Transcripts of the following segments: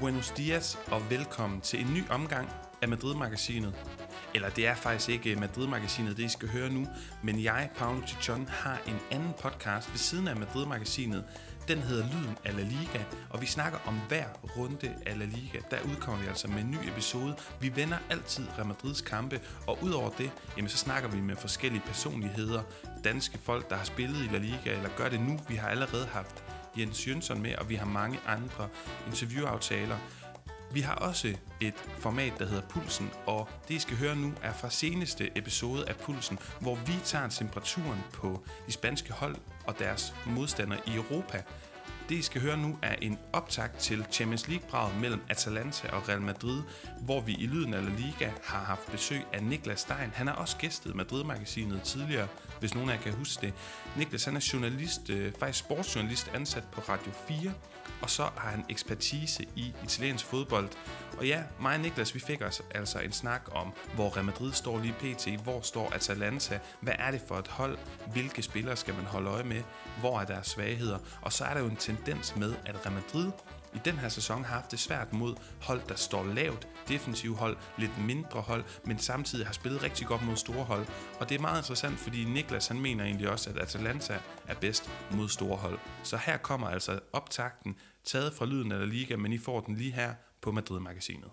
buenos dias og velkommen til en ny omgang af Madrid-magasinet. Eller det er faktisk ikke øh, Madrid-magasinet, det I skal høre nu, men jeg, Paolo Tichon, har en anden podcast ved siden af Madrid-magasinet. Den hedder Lyden af La Liga, og vi snakker om hver runde af La Liga. Der udkommer vi altså med en ny episode. Vi vender altid Real Madrids kampe, og udover det, jamen så snakker vi med forskellige personligheder, danske folk, der har spillet i La Liga, eller gør det nu. Vi har allerede haft Jens Jønsson med, og vi har mange andre interviewaftaler. Vi har også et format, der hedder Pulsen, og det I skal høre nu er fra seneste episode af Pulsen, hvor vi tager temperaturen på de spanske hold og deres modstandere i Europa. Det I skal høre nu er en optakt til Champions League-braget mellem Atalanta og Real Madrid, hvor vi i Lyden af La Liga har haft besøg af Niklas Stein. Han har også gæstet Madrid-magasinet tidligere, hvis nogen af jer kan huske det. Niklas han er journalist, øh, faktisk sportsjournalist ansat på Radio 4, og så har han ekspertise i italiensk fodbold. Og ja, mig og Niklas, vi fik os altså en snak om, hvor Real Madrid står lige pt, hvor står Atalanta, hvad er det for et hold, hvilke spillere skal man holde øje med, hvor er deres svagheder, og så er der jo en tendens med, at Real Madrid i den her sæson har haft det svært mod hold, der står lavt, defensiv hold, lidt mindre hold, men samtidig har spillet rigtig godt mod store hold. Og det er meget interessant, fordi Niklas han mener egentlig også, at Atalanta er bedst mod store hold. Så her kommer altså optakten, taget fra lyden af La Liga, men I får den lige her på Madrid-magasinet.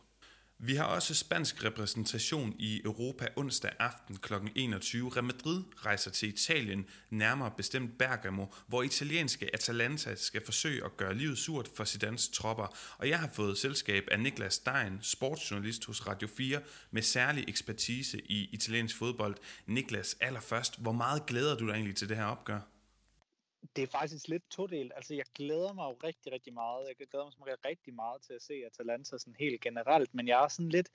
Vi har også spansk repræsentation i Europa onsdag aften kl. 21. Real Madrid rejser til Italien, nærmere bestemt Bergamo, hvor italienske Atalanta skal forsøge at gøre livet surt for Zidans tropper. Og jeg har fået selskab af Niklas Stein, sportsjournalist hos Radio 4, med særlig ekspertise i italiensk fodbold. Niklas, allerførst, hvor meget glæder du dig egentlig til det her opgør? Det er faktisk lidt todelt. Altså, jeg glæder mig jo rigtig, rigtig meget. Jeg glæder mig som rigtig meget til at se Atalanta sådan helt generelt, men jeg er sådan lidt,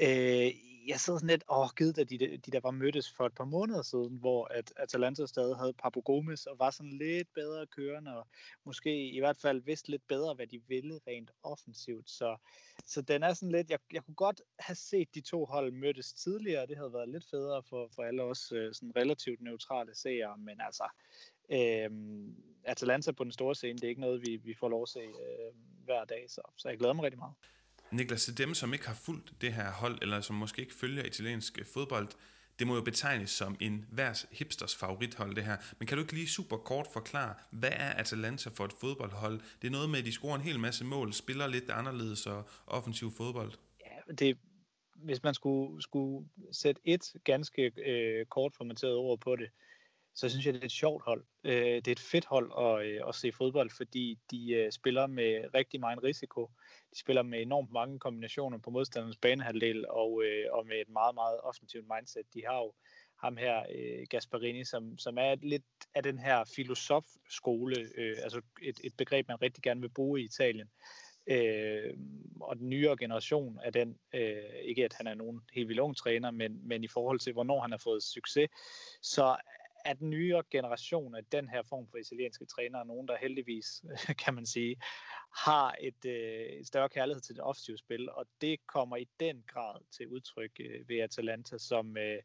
øh, jeg sidder sådan lidt, åh, givet at de, de der var mødtes for et par måneder siden, hvor at Atalanta stadig havde Papu Gomes og var sådan lidt bedre kørende, og måske i hvert fald vidste lidt bedre, hvad de ville rent offensivt. Så, så den er sådan lidt, jeg, jeg kunne godt have set de to hold mødtes tidligere, det havde været lidt federe for, for alle os øh, sådan relativt neutrale seere, men altså, Øhm, Atalanta på den store scene, det er ikke noget, vi, vi får lov at se øh, hver dag, så, så jeg glæder mig rigtig meget. Niklas, til dem, som ikke har fulgt det her hold, eller som måske ikke følger italiensk fodbold, det må jo betegnes som en hver hipsters favorithold, det her. Men kan du ikke lige super kort forklare, hvad er Atalanta for et fodboldhold? Det er noget med, at de scorer en hel masse mål, spiller lidt anderledes og offensiv fodbold. Ja, det, hvis man skulle, skulle sætte et ganske øh, kort formateret ord på det, så synes jeg, det er et sjovt hold. Øh, det er et fedt hold at, øh, at se fodbold, fordi de øh, spiller med rigtig meget risiko. De spiller med enormt mange kombinationer på modstandernes banehalvdel, og, øh, og med et meget, meget offensivt mindset. De har jo ham her, øh, Gasparini, som, som er lidt af den her filosofskole, øh, altså et, et begreb, man rigtig gerne vil bruge i Italien. Øh, og den nyere generation af den, øh, ikke at han er nogen helt vildt ung træner, men, men i forhold til, hvornår han har fået succes, så at den nye generation af den her form for italienske trænere, nogen der heldigvis, kan man sige, har et, øh, større kærlighed til det offensive spil, og det kommer i den grad til udtryk øh, ved Atalanta, som, øh,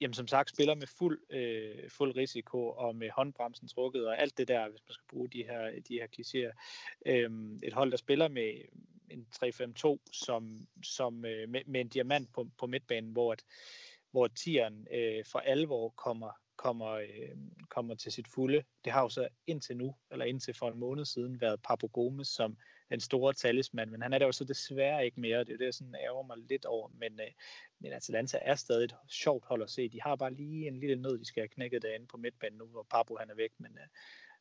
jamen, som sagt spiller med fuld, øh, fuld risiko og med håndbremsen trukket og alt det der, hvis man skal bruge de her, de her klichéer. Øh, et hold, der spiller med en 3-5-2 som, som, øh, med, med en diamant på, på midtbanen, hvor at, hvor tieren øh, for alvor kommer kommer, øh, kommer til sit fulde. Det har jo så indtil nu, eller indtil for en måned siden, været Papo Gomes som den store talisman, men han er der jo så desværre ikke mere. Det er det, jeg sådan ærger mig lidt over, men, øh, men Atalanta er stadig et sjovt hold at se. De har bare lige en lille nød, de skal have knækket derinde på midtbanen nu, hvor Papo han er væk, men, øh,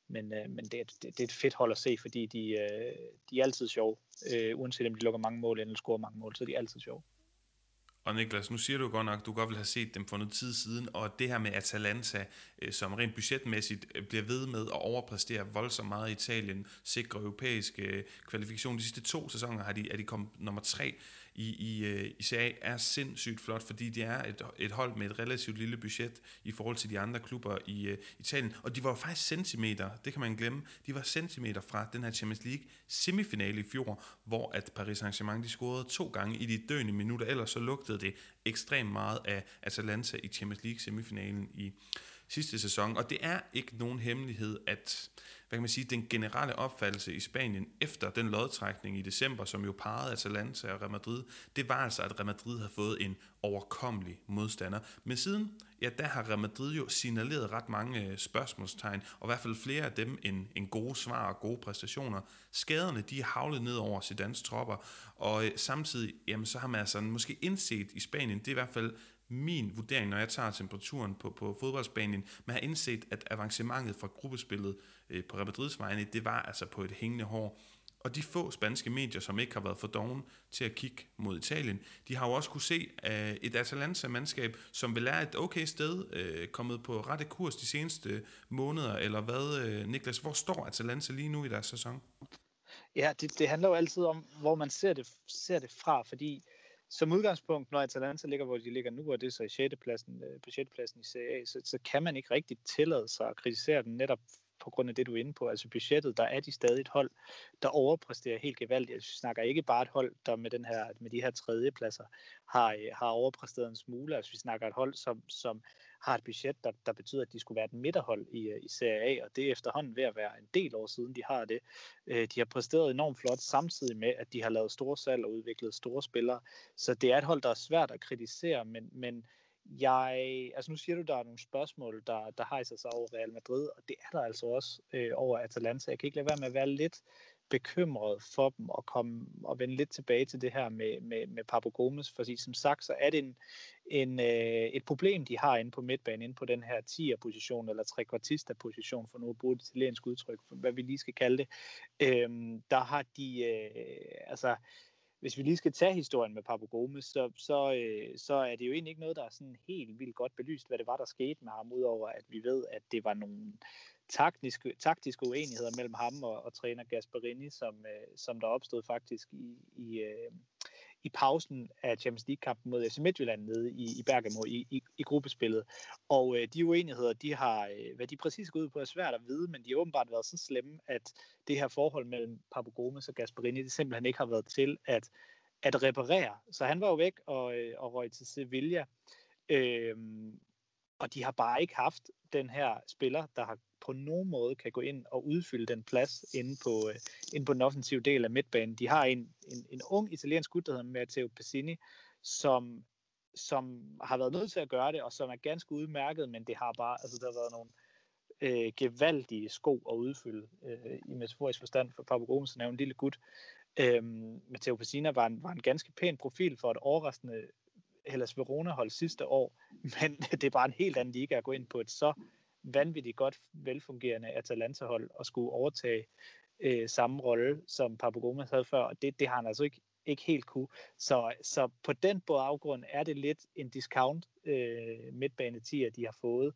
men, øh, men det, er, det, det er et fedt hold at se, fordi de, øh, de er altid sjove. Øh, uanset om de lukker mange mål eller scorer mange mål, så er de altid sjove. Og Niklas, nu siger du godt nok, at du godt vil have set dem for noget tid siden, og det her med Atalanta, øh, som rent budgetmæssigt øh, bliver ved med at overpræstere voldsomt meget i Italien, sikre europæiske øh, kvalifikation. De sidste to sæsoner har de, er de kommet nummer tre i, i, øh, i CA er sindssygt flot, fordi det er et, et hold med et relativt lille budget i forhold til de andre klubber i uh, Italien. Og de var faktisk centimeter, det kan man glemme, de var centimeter fra den her Champions League semifinale i fjor, hvor at Paris Saint-Germain de scorede to gange i de døende minutter, ellers så lugtede det ekstremt meget af Atalanta i Champions League semifinalen i sidste sæson. Og det er ikke nogen hemmelighed, at hvad kan man sige, den generelle opfattelse i Spanien efter den lodtrækning i december, som jo parrede Atalanta og Real Madrid, det var altså, at Real Madrid havde fået en overkommelig modstander. Men siden, ja, der har Real Madrid jo signaleret ret mange øh, spørgsmålstegn, og i hvert fald flere af dem en, en gode svar og gode præstationer. Skaderne, de er havlet ned over Zidane's tropper, og øh, samtidig, jamen, så har man altså måske indset i Spanien, det er i hvert fald min vurdering, når jeg tager temperaturen på, på fodboldsbanen, man har indset, at avancementet fra gruppespillet øh, på Real Madrids vegne, det var altså på et hængende hår. Og de få spanske medier, som ikke har været for doven til at kigge mod Italien, de har jo også kunne se øh, et Atalanta-mandskab, som vil være et okay sted, øh, kommet på rette kurs de seneste måneder, eller hvad, øh, Niklas? Hvor står Atalanta lige nu i deres sæson? Ja, det, det handler jo altid om, hvor man ser det, ser det fra, fordi som udgangspunkt, når Atalanta ligger, hvor de ligger nu, og det er så i 6. pladsen, øh, på 6. pladsen i Serie A, så, så kan man ikke rigtig tillade sig at kritisere den netop på grund af det, du er inde på. Altså budgettet, der er de stadig et hold, der overpræsterer helt gevaldigt. Altså, Jeg snakker ikke bare et hold, der med, den her, med de her tredjepladser har, øh, har overpræsteret en smule. Altså vi snakker et hold, som, som har et budget, der, der betyder, at de skulle være et midterhold i, øh, i Serie A, og det er efterhånden ved at være en del år siden, de har det. Øh, de har præsteret enormt flot, samtidig med, at de har lavet store salg og udviklet store spillere. Så det er et hold, der er svært at kritisere, men, men jeg, altså nu siger du, der er nogle spørgsmål, der, der hejser sig over Real Madrid, og det er der altså også øh, over Atalanta. Jeg kan ikke lade være med at være lidt bekymret for dem og komme og vende lidt tilbage til det her med, med, med Papo Gomes, fordi som sagt, så er det en, en, øh, et problem, de har inde på midtbanen, inde på den her 10'er-position, eller trekvartista-position, for nu at bruge det italienske udtryk, for hvad vi lige skal kalde det. Øhm, der har de, øh, altså, hvis vi lige skal tage historien med Papo Gomes, så, så, øh, så er det jo egentlig ikke noget, der er sådan helt vildt godt belyst, hvad det var, der skete med ham, udover at vi ved, at det var nogle taktiske, taktiske uenigheder mellem ham og, og træner Gasperini, som, øh, som der opstod faktisk i, i, øh, i pausen af Champions League-kampen mod FC Midtjylland nede i, i Bergamo i, i, i gruppespillet. Og øh, de uenigheder, de har, øh, hvad de præcis går ud på, er svært at vide, men de har åbenbart været så slemme, at det her forhold mellem Papu Gomes og Gasperini, det simpelthen ikke har været til at, at reparere. Så han var jo væk og, øh, og røg til Sevilla. Øh, og de har bare ikke haft den her spiller, der har på nogen måde kan gå ind og udfylde den plads inde på, øh, inde på den offensive del af midtbanen. De har en, en, en ung italiensk gut, der hedder Matteo Pessini, som, som har været nødt til at gøre det, og som er ganske udmærket, men det har bare, altså der har været nogle øh, gevaldige sko at udfylde øh, i metaforisk forstand for Pablo Gomes, er en lille gut. Øh, Matteo Pessina var en, var en ganske pæn profil for et overraskende Hellas Verona-hold sidste år, men det er bare en helt anden liga at gå ind på et så vanvittigt godt velfungerende Atalanta-hold og skulle overtage øh, samme rolle, som Papagomas havde før, og det, det har han altså ikke, ikke helt kunne. Så, så på den baggrund er det lidt en discount øh, midtbane 10, de har fået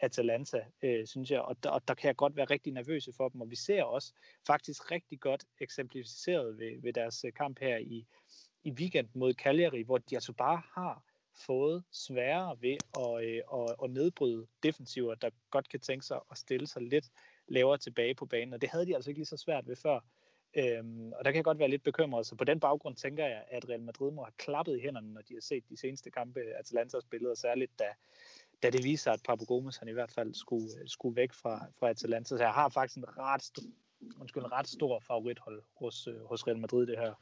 Atalanta, øh, synes jeg, og der, og der kan jeg godt være rigtig nervøse for dem, og vi ser også faktisk rigtig godt eksemplificeret ved, ved deres øh, kamp her i, i weekend mod Cagliari, hvor de altså bare har fået sværere ved at, øh, at, at nedbryde defensiver, der godt kan tænke sig at stille sig lidt lavere tilbage på banen, og det havde de altså ikke lige så svært ved før. Øhm, og der kan jeg godt være lidt bekymret, så på den baggrund tænker jeg, at Real Madrid må have klappet i hænderne, når de har set de seneste kampe, Atalanta har spillet, og særligt da, da det viser, at Papu Gomes han i hvert fald skulle, øh, skulle væk fra, fra Atalanta. Så jeg har faktisk en ret, undskyld, en ret stor favorithold hos, øh, hos Real Madrid det her,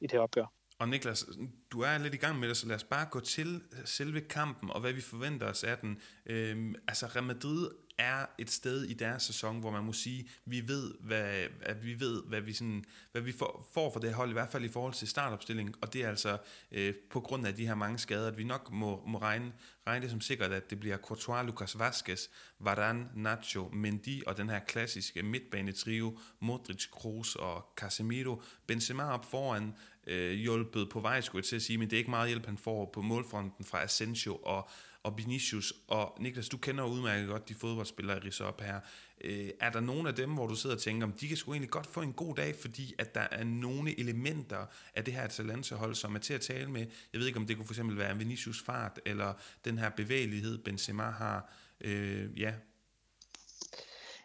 i det her opgør. Og Niklas, du er lidt i gang med det, så lad os bare gå til øh, selve kampen, og hvad vi forventer os af den. Øhm, altså, Real Madrid er et sted i deres sæson, hvor man må sige, vi ved, hvad, at vi ved, hvad vi, sådan, hvad vi får, får for det hold, i hvert fald i forhold til startopstilling, og det er altså øh, på grund af de her mange skader, at vi nok må, må regne, regne det som sikkert, at det bliver Courtois, Lucas Vazquez, Varane, Nacho, Mendy og den her klassiske midtbanetrio, Modric, Kroos og Casemiro, Benzema op foran, øh, hjulpet på vej, skulle jeg til at sige, men det er ikke meget hjælp, han får på målfronten fra Asensio og og Vinicius. Og Niklas, du kender jo udmærket godt de fodboldspillere, jeg riser op her. Øh, er der nogen af dem, hvor du sidder og tænker, om de kan sgu egentlig godt få en god dag, fordi at der er nogle elementer af det her Atalanta-hold, som er til at tale med. Jeg ved ikke, om det kunne for eksempel være Vinicius fart, eller den her bevægelighed, Benzema har. Øh, ja.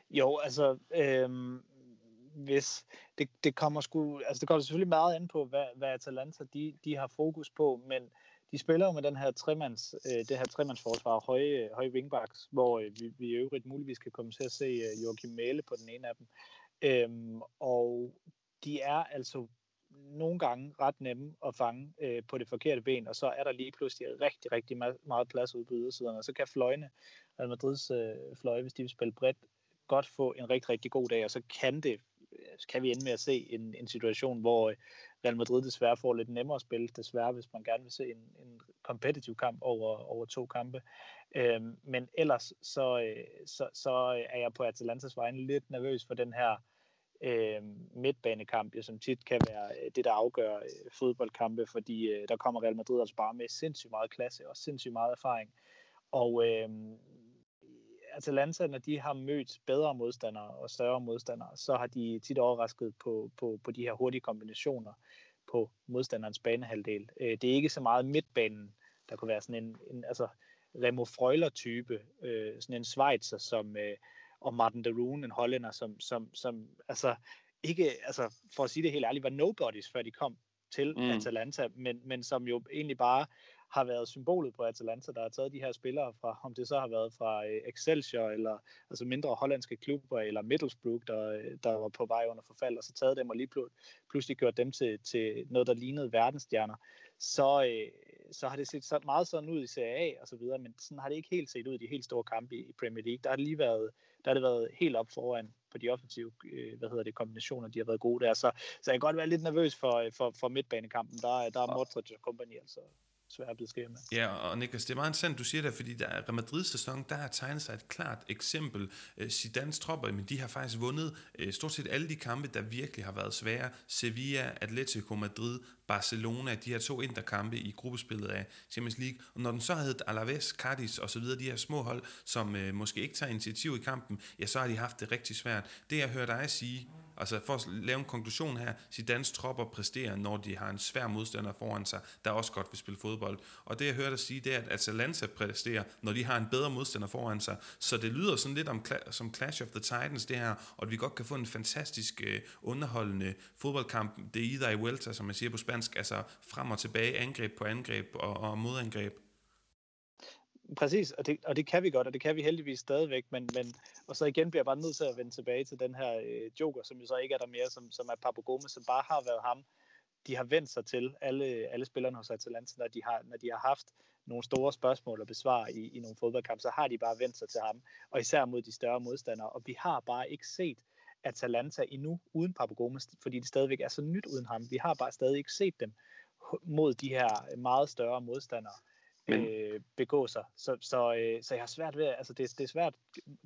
Jo, altså, øh, hvis det, det kommer sgu, altså det kommer selvfølgelig meget an på, hvad, hvad Atalanta de, de har fokus på, men de spiller jo med den her tremands, øh, det her tremandsforsvar, høje, høje wingbacks, hvor øh, vi, vi i øvrigt muligvis kan komme til at se øh, Joachim Mæle på den ene af dem. Øhm, og de er altså nogle gange ret nemme at fange øh, på det forkerte ben, og så er der lige pludselig rigtig, rigtig meget plads ude på ydersiderne, og så kan fløjene, Real Madrids øh, fløje, hvis de vil spille bredt, godt få en rigtig, rigtig god dag, og så kan det Øh, kan vi ende med at se en, en situation, hvor øh, Real Madrid desværre får lidt nemmere at spille, desværre, hvis man gerne vil se en, en competitive kamp over, over to kampe. Øhm, men ellers så, øh, så, så er jeg på Atalantas vegne lidt nervøs for den her øh, midtbanekamp, som tit kan være det, der afgør øh, fodboldkampe, fordi øh, der kommer Real Madrid altså bare med sindssygt meget klasse og sindssygt meget erfaring. Og øh, Atalanta, når de har mødt bedre modstandere og større modstandere, så har de tit overrasket på, på, på de her hurtige kombinationer på modstanderens banehalvdel. Øh, det er ikke så meget midtbanen, der kunne være sådan en, en altså Remo Freuler-type, øh, sådan en Schweizer, som, øh, og Martin de Roon, en hollænder, som, som, som altså ikke, altså for at sige det helt ærligt, var nobodies, før de kom til mm. Atalanta, men, men som jo egentlig bare har været symbolet på Atalanta, der har taget de her spillere fra, om det så har været fra øh, Excelsior, eller altså mindre hollandske klubber, eller Middlesbrough, der, der var på vej under forfald, og så taget dem og lige pludselig gjort dem til, til noget, der lignede verdensstjerner, så, øh, så har det set så meget sådan ud i Serie A og så videre, men sådan har det ikke helt set ud i de helt store kampe i, i Premier League. Der har det lige været, der har det været helt op foran på de offensive øh, hvad hedder det, kombinationer, de har været gode der. Så, så jeg kan godt være lidt nervøs for, for, for midtbanekampen. Der, der er Modric og company altså svært besked med. Ja, og Niklas, det er meget interessant, du siger det, fordi der er Madrid-sæson, der har tegnet sig et klart eksempel. Øh, Zidane's tropper, men de har faktisk vundet øh, stort set alle de kampe, der virkelig har været svære. Sevilla, Atletico Madrid, Barcelona, de her to interkampe i gruppespillet af Champions League. Og når den så hed Alaves, Cadiz og så videre, de her små hold, som øh, måske ikke tager initiativ i kampen, ja, så har de haft det rigtig svært. Det jeg hører dig sige, Altså for at lave en konklusion her, Zidane's tropper præsterer, når de har en svær modstander foran sig, der også godt vil spille fodbold. Og det jeg hørte dig sige, det er, at Atalanta præsterer, når de har en bedre modstander foran sig. Så det lyder sådan lidt om, som Clash of the Titans det her, og at vi godt kan få en fantastisk øh, underholdende fodboldkamp. Det er either i Welta, som man siger på spansk, altså frem og tilbage, angreb på angreb og, og modangreb. Præcis, og det, og det kan vi godt, og det kan vi heldigvis stadigvæk, men, men og så igen bliver jeg bare nødt til at vende tilbage til den her øh, joker, som jo så ikke er der mere, som, som er Papu Gomez, som bare har været ham. De har vendt sig til, alle, alle spillerne hos Atalanta, når de, har, når de har haft nogle store spørgsmål at besvare i, i nogle fodboldkampe, så har de bare vendt sig til ham, og især mod de større modstandere, og vi har bare ikke set Atalanta endnu uden Papu Gomez, fordi det stadigvæk er så nyt uden ham. Vi har bare stadig ikke set dem mod de her meget større modstandere men, øh, begå sig. Så, så, øh, så jeg har svært ved, altså det, det er svært.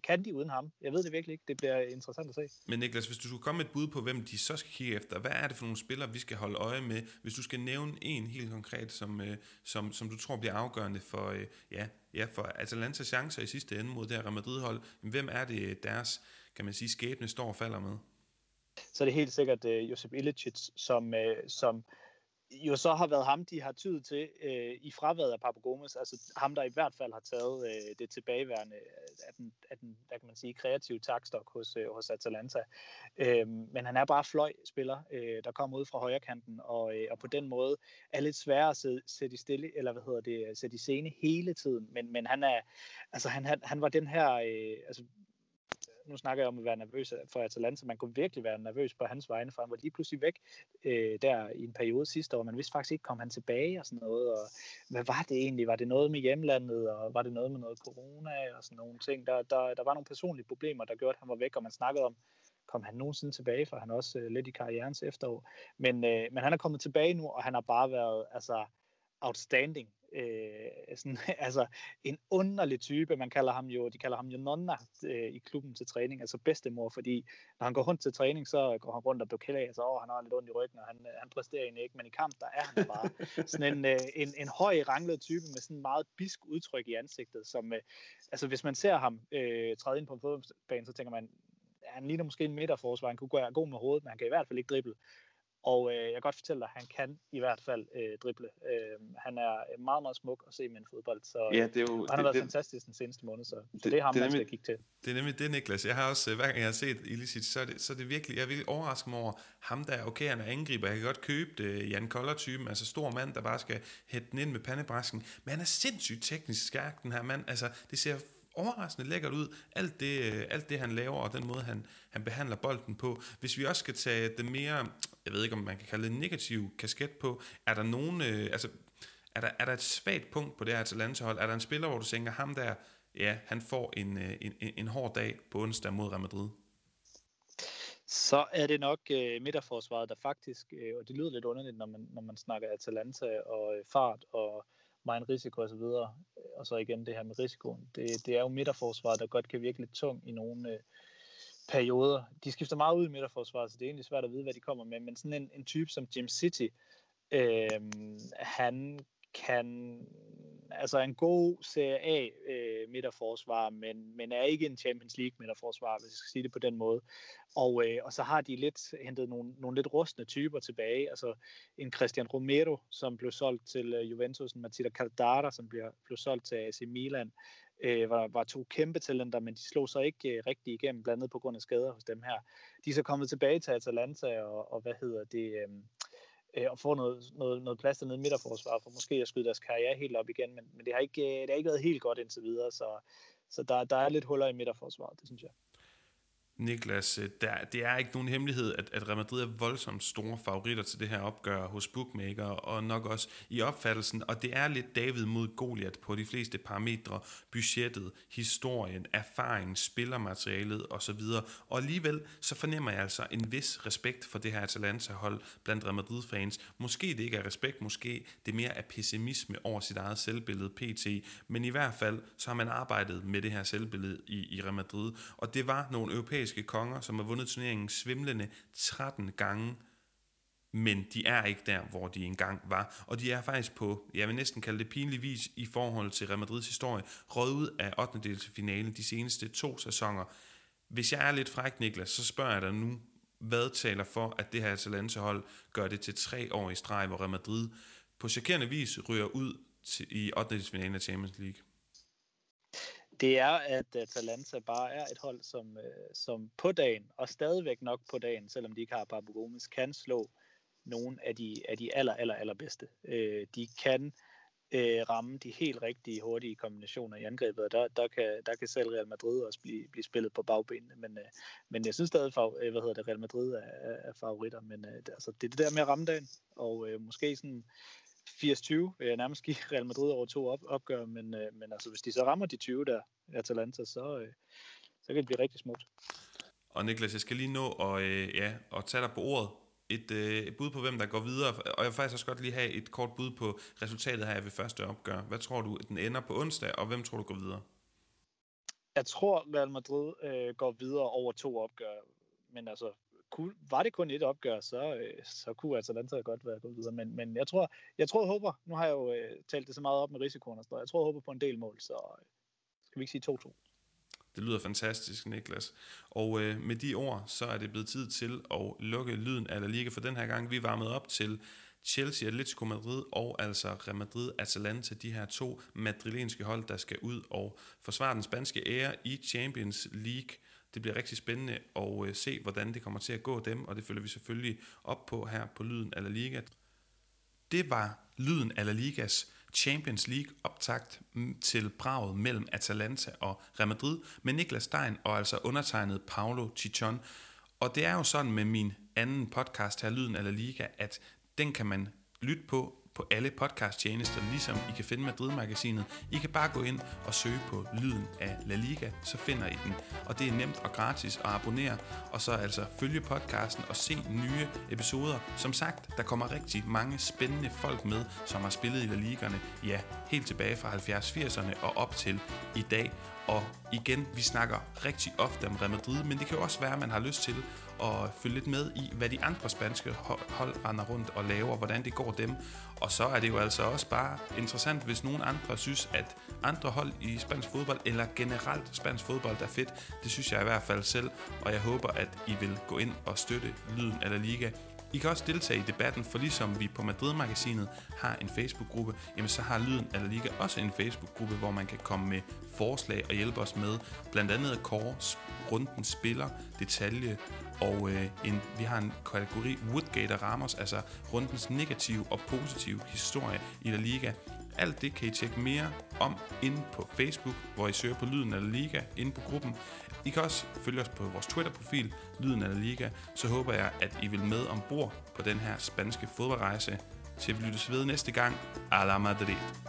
Kan de uden ham? Jeg ved det virkelig ikke. Det bliver interessant at se. Men Niklas, hvis du skulle komme med et bud på, hvem de så skal kigge efter, hvad er det for nogle spillere, vi skal holde øje med? Hvis du skal nævne en helt konkret, som, øh, som, som du tror bliver afgørende for, øh, ja, ja, for Atalantas chancer i sidste ende mod det her Real Madrid-hold, hvem er det deres, kan man sige, skæbne står og falder med? Så er det helt sikkert uh, Josep Ilicic, som, uh, som jo så har været ham, de har tydet til øh, i fraværet af Papu altså ham, der i hvert fald har taget øh, det tilbageværende af den, af den, hvad kan man sige, kreative takstok hos, øh, hos Atalanta. Øh, men han er bare fløjspiller, øh, der kommer ud fra højrekanten, og, øh, og på den måde er lidt sværere at sætte, sætte i stille, eller hvad hedder det, sætte i scene hele tiden, men, men han er, altså han, han, han var den her, øh, altså nu snakker jeg om at være nervøs for Atalanta, man kunne virkelig være nervøs på hans vegne, for han var lige pludselig væk øh, der i en periode sidste år. Man vidste faktisk ikke, kom han tilbage og sådan noget, og hvad var det egentlig? Var det noget med hjemlandet, og var det noget med noget corona og sådan nogle ting? Der, der, der var nogle personlige problemer, der gjorde, at han var væk, og man snakkede om, kom han nogensinde tilbage, for han er også øh, lidt i karrierens efterår. Men, øh, men han er kommet tilbage nu, og han har bare været altså, outstanding øh, sådan, altså en underlig type. Man kalder ham jo, de kalder ham jo nonna øh, i klubben til træning, altså bedstemor, fordi når han går rundt til træning, så går han rundt og beklager sig over, han har lidt ondt i ryggen, og han, øh, han præsterer egentlig ikke, men i kamp, der er han bare sådan en, øh, en, en høj ranglet type med sådan en meget bisk udtryk i ansigtet, som, øh, altså hvis man ser ham øh, træde ind på en fodboldbane, så tænker man, han ligner måske en midterforsvar, han kunne gå god med hovedet, men han kan i hvert fald ikke drible og øh, jeg kan godt fortælle dig, at han kan i hvert fald øh, drible. Øh, han er meget, meget smuk at se med en fodbold, så ja, det er jo, han har det, været det, fantastisk den seneste måned, så det, det er ham, det er man skal kigge til. Det er nemlig det, Niklas. Jeg har også, hver gang jeg har set Ilicic, så er det, så er det virkelig, jeg er virkelig overrasket mig over ham, der okay, han er angriber. Jeg kan godt købe det, Jan Koller-typen, altså stor mand, der bare skal hætte den ind med pandebræsken. Men han er sindssygt teknisk stærk, den her mand. Altså, det ser overraskende lækkert ud, alt det, øh, alt det han laver, og den måde, han, han behandler bolden på. Hvis vi også skal tage det mere, jeg ved ikke, om man kan kalde det negativ kasket på, er der nogen, øh, altså, er der, er der et svagt punkt på det her Atalanta-hold? Er der en spiller, hvor du tænker, ham der, ja, han får en, øh, en, en, en hård dag på onsdag mod Real Madrid? Så er det nok øh, midterforsvaret, der faktisk, øh, og det lyder lidt underligt, når man, når man snakker Atalanta og øh, fart og meget risiko osv., og, så igen det her med risikoen. Det, det er jo midterforsvaret, der godt kan virke lidt tung i nogle øh, perioder. De skifter meget ud i midterforsvaret, så det er egentlig svært at vide, hvad de kommer med, men sådan en, en type som Jim City, øh, han kan altså en god Serie A øh, midterforsvar, men, men er ikke en Champions League midterforsvar, hvis jeg skal sige det på den måde. Og, øh, og så har de lidt hentet nogle, nogle lidt rustne typer tilbage. Altså en Christian Romero, som blev solgt til øh, Juventus, en Matida Caldara, som blev, blev solgt til AC Milan, øh, var, var to kæmpe talenter, men de slog sig ikke øh, rigtig igennem, blandt andet på grund af skader hos dem her. De er så kommet tilbage til Atalanta, og, og hvad hedder det... Øh, øh, og få noget, noget, noget plads dernede i midterforsvaret, for måske at skyde deres karriere helt op igen, men, men det, har ikke, øh, det har ikke været helt godt indtil videre, så, så der, der er lidt huller i midterforsvaret, det synes jeg. Niklas, øh, der, det er ikke nogen hemmelighed, at, at Real Madrid er voldsomt store favoritter til det her opgør hos bookmaker, og nok også i opfattelsen, og det er lidt David mod Goliath på de fleste parametre, budgettet, historien, erfaring, spillermaterialet osv. Og alligevel så fornemmer jeg altså en vis respekt for det her Atalanta-hold blandt Real Madrid-fans. Måske det ikke er respekt, måske det mere er pessimisme over sit eget selvbillede pt, men i hvert fald så har man arbejdet med det her selvbillede i, i Real Madrid, og det var nogle europæiske europæiske konger, som har vundet turneringen svimlende 13 gange, men de er ikke der, hvor de engang var. Og de er faktisk på, jeg vil næsten kalde det pinlig vis i forhold til Real Madrids historie, røget ud af 8. finalen de seneste to sæsoner. Hvis jeg er lidt fræk, Niklas, så spørger jeg dig nu, hvad taler for, at det her Atalanta-hold gør det til tre år i streg, hvor Real Madrid på chokerende vis ryger ud til, i 8. finalen af Champions League? Det er, at øh, Atalanta bare er et hold, som, øh, som på dagen, og stadigvæk nok på dagen, selvom de ikke har Papu Gomes, kan slå nogle af de, af de aller, aller, allerbedste. Øh, de kan øh, ramme de helt rigtige, hurtige kombinationer i angrebet, og der, der, kan, der kan selv Real Madrid også blive, blive spillet på bagbenene, men, øh, men jeg synes stadig, øh, hvad hedder det, Real Madrid er, er favoritter, men øh, altså, det er det der med at ramme dagen, og øh, måske sådan 80-20 vil jeg nærmest give Real Madrid over to op, opgør, men, øh, men altså, hvis de så rammer de 20 der, Atalanta, så, øh, så kan det blive rigtig smukt. Og Niklas, jeg skal lige nå at, øh, ja, at tage dig på ordet. Et, øh, et bud på, hvem der går videre, og jeg vil faktisk også godt lige have et kort bud på resultatet her ved første opgør. Hvad tror du, den ender på onsdag, og hvem tror du går videre? Jeg tror, Real Madrid øh, går videre over to opgør, men altså kunne, var det kun et opgør, så, øh, så kunne altså Atalanta godt være gået videre. Men, men jeg tror, jeg tror, jeg håber, nu har jeg jo øh, talt det så meget op med risikoen og sådan Jeg tror, jeg håber på en del mål, så øh, skal vi ikke sige 2-2. Det lyder fantastisk, Niklas. Og øh, med de ord, så er det blevet tid til at lukke lyden af La Liga for den her gang. Vi varmede op til Chelsea, Atletico Madrid og altså Real Madrid, Atalanta, de her to madrilenske hold, der skal ud og forsvare den spanske ære i Champions League. Det bliver rigtig spændende at øh, se, hvordan det kommer til at gå dem, og det følger vi selvfølgelig op på her på Lyden af La Liga. Det var Lyden af La Ligas Champions League optakt mm, til braget mellem Atalanta og Real Madrid med Niklas Stein og altså undertegnet Paolo Chichon. Og det er jo sådan med min anden podcast her, Lyden af La Liga, at den kan man lytte på på alle podcasttjenester, ligesom I kan finde Madrid-magasinet. I kan bare gå ind og søge på Lyden af La Liga, så finder I den. Og det er nemt og gratis at abonnere, og så altså følge podcasten og se nye episoder. Som sagt, der kommer rigtig mange spændende folk med, som har spillet i La Ligerne, ja, helt tilbage fra 70-80'erne og op til i dag. Og igen, vi snakker rigtig ofte om Real Madrid, men det kan jo også være, at man har lyst til at følge lidt med i, hvad de andre spanske hold render rundt og laver, hvordan det går dem. Og så er det jo altså også bare interessant, hvis nogen andre synes, at andre hold i spansk fodbold, eller generelt spansk fodbold, er fedt. Det synes jeg i hvert fald selv, og jeg håber, at I vil gå ind og støtte Lyden eller La Liga I kan også deltage i debatten, for ligesom vi på Madrid-magasinet har en Facebook-gruppe, jamen så har Lyden eller La Liga også en Facebook-gruppe, hvor man kan komme med forslag og hjælpe os med blandt andet at kåre runden spiller, detalje og øh, en, vi har en kategori Woodgate og Ramos, altså rundens negative og positive historie i La Liga. Alt det kan I tjekke mere om inde på Facebook, hvor I søger på Lyden af La Liga inde på gruppen. I kan også følge os på vores Twitter-profil, Lyden af La Liga. Så håber jeg, at I vil med ombord på den her spanske fodboldrejse. Til vi lyttes ved næste gang. A la Madrid.